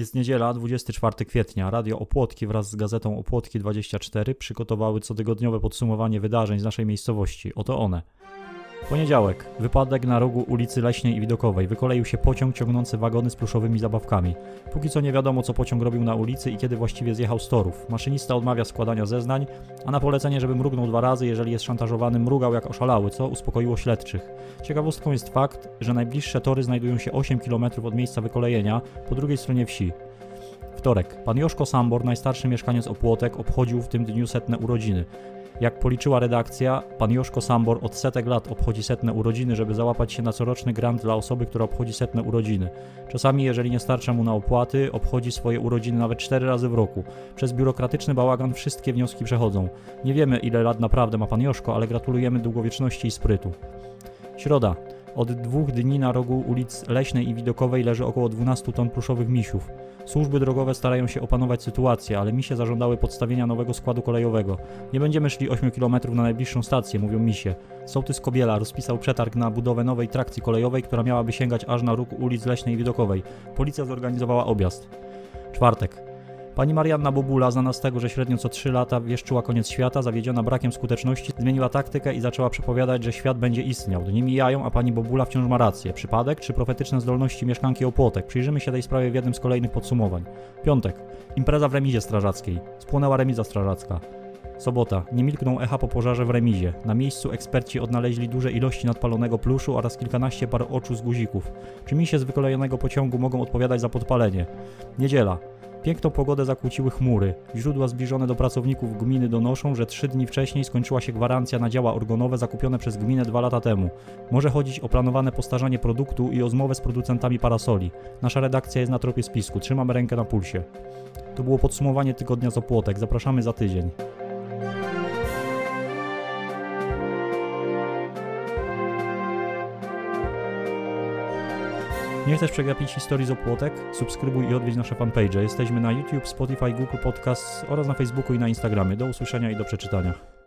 Jest niedziela, 24 kwietnia. Radio Opłotki wraz z gazetą Opłotki 24 przygotowały cotygodniowe podsumowanie wydarzeń z naszej miejscowości. Oto one. Poniedziałek. Wypadek na rogu ulicy Leśnej i Widokowej. Wykoleił się pociąg ciągnący wagony z pluszowymi zabawkami. Póki co nie wiadomo, co pociąg robił na ulicy i kiedy właściwie zjechał z torów. Maszynista odmawia składania zeznań, a na polecenie, żeby mrugnął dwa razy, jeżeli jest szantażowany, mrugał jak oszalały, co uspokoiło śledczych. Ciekawostką jest fakt, że najbliższe tory znajdują się 8 km od miejsca wykolejenia, po drugiej stronie wsi. Wtorek. Pan Joszko Sambor, najstarszy mieszkaniec Opłotek, obchodził w tym dniu setne urodziny. Jak policzyła redakcja, pan Joszko Sambor od setek lat obchodzi setne urodziny, żeby załapać się na coroczny grant dla osoby, która obchodzi setne urodziny. Czasami, jeżeli nie starcza mu na opłaty, obchodzi swoje urodziny nawet cztery razy w roku. Przez biurokratyczny bałagan wszystkie wnioski przechodzą. Nie wiemy, ile lat naprawdę ma pan Joszko, ale gratulujemy długowieczności i sprytu. Środa. Od dwóch dni na rogu ulic Leśnej i Widokowej leży około 12 ton pluszowych misiów. Służby drogowe starają się opanować sytuację, ale misie zażądały podstawienia nowego składu kolejowego. Nie będziemy szli 8 km na najbliższą stację, mówią misie. Sołtys Kobiela rozpisał przetarg na budowę nowej trakcji kolejowej, która miałaby sięgać aż na róg ulic Leśnej i Widokowej. Policja zorganizowała objazd. Czwartek. Pani Marianna Bobula, znana z tego, że średnio co 3 lata wieszczyła koniec świata, zawiedziona brakiem skuteczności, zmieniła taktykę i zaczęła przepowiadać, że świat będzie istniał. Dni mijają, a pani Bobula wciąż ma rację. Przypadek czy profetyczne zdolności mieszkanki Opłotek? Przyjrzymy się tej sprawie w jednym z kolejnych podsumowań. Piątek. Impreza w remizie strażackiej. Spłonęła remiza strażacka. Sobota. Nie milkną echa po pożarze w remizie. Na miejscu eksperci odnaleźli duże ilości nadpalonego pluszu oraz kilkanaście par oczu z guzików. Czy misie z wykolejonego pociągu mogą odpowiadać za podpalenie? Niedziela. Piękną pogodę zakłóciły chmury. Źródła zbliżone do pracowników gminy donoszą, że trzy dni wcześniej skończyła się gwarancja na działa organowe zakupione przez gminę dwa lata temu. Może chodzić o planowane postarzanie produktu i o zmowę z producentami parasoli. Nasza redakcja jest na tropie spisku, trzymamy rękę na pulsie. To było podsumowanie tygodnia z opłotek. Zapraszamy za tydzień. Nie chcesz przegapić historii z opłotek? Subskrybuj i odwiedź nasze fanpage. Jesteśmy na YouTube, Spotify, Google Podcasts oraz na Facebooku i na Instagramie. Do usłyszenia i do przeczytania.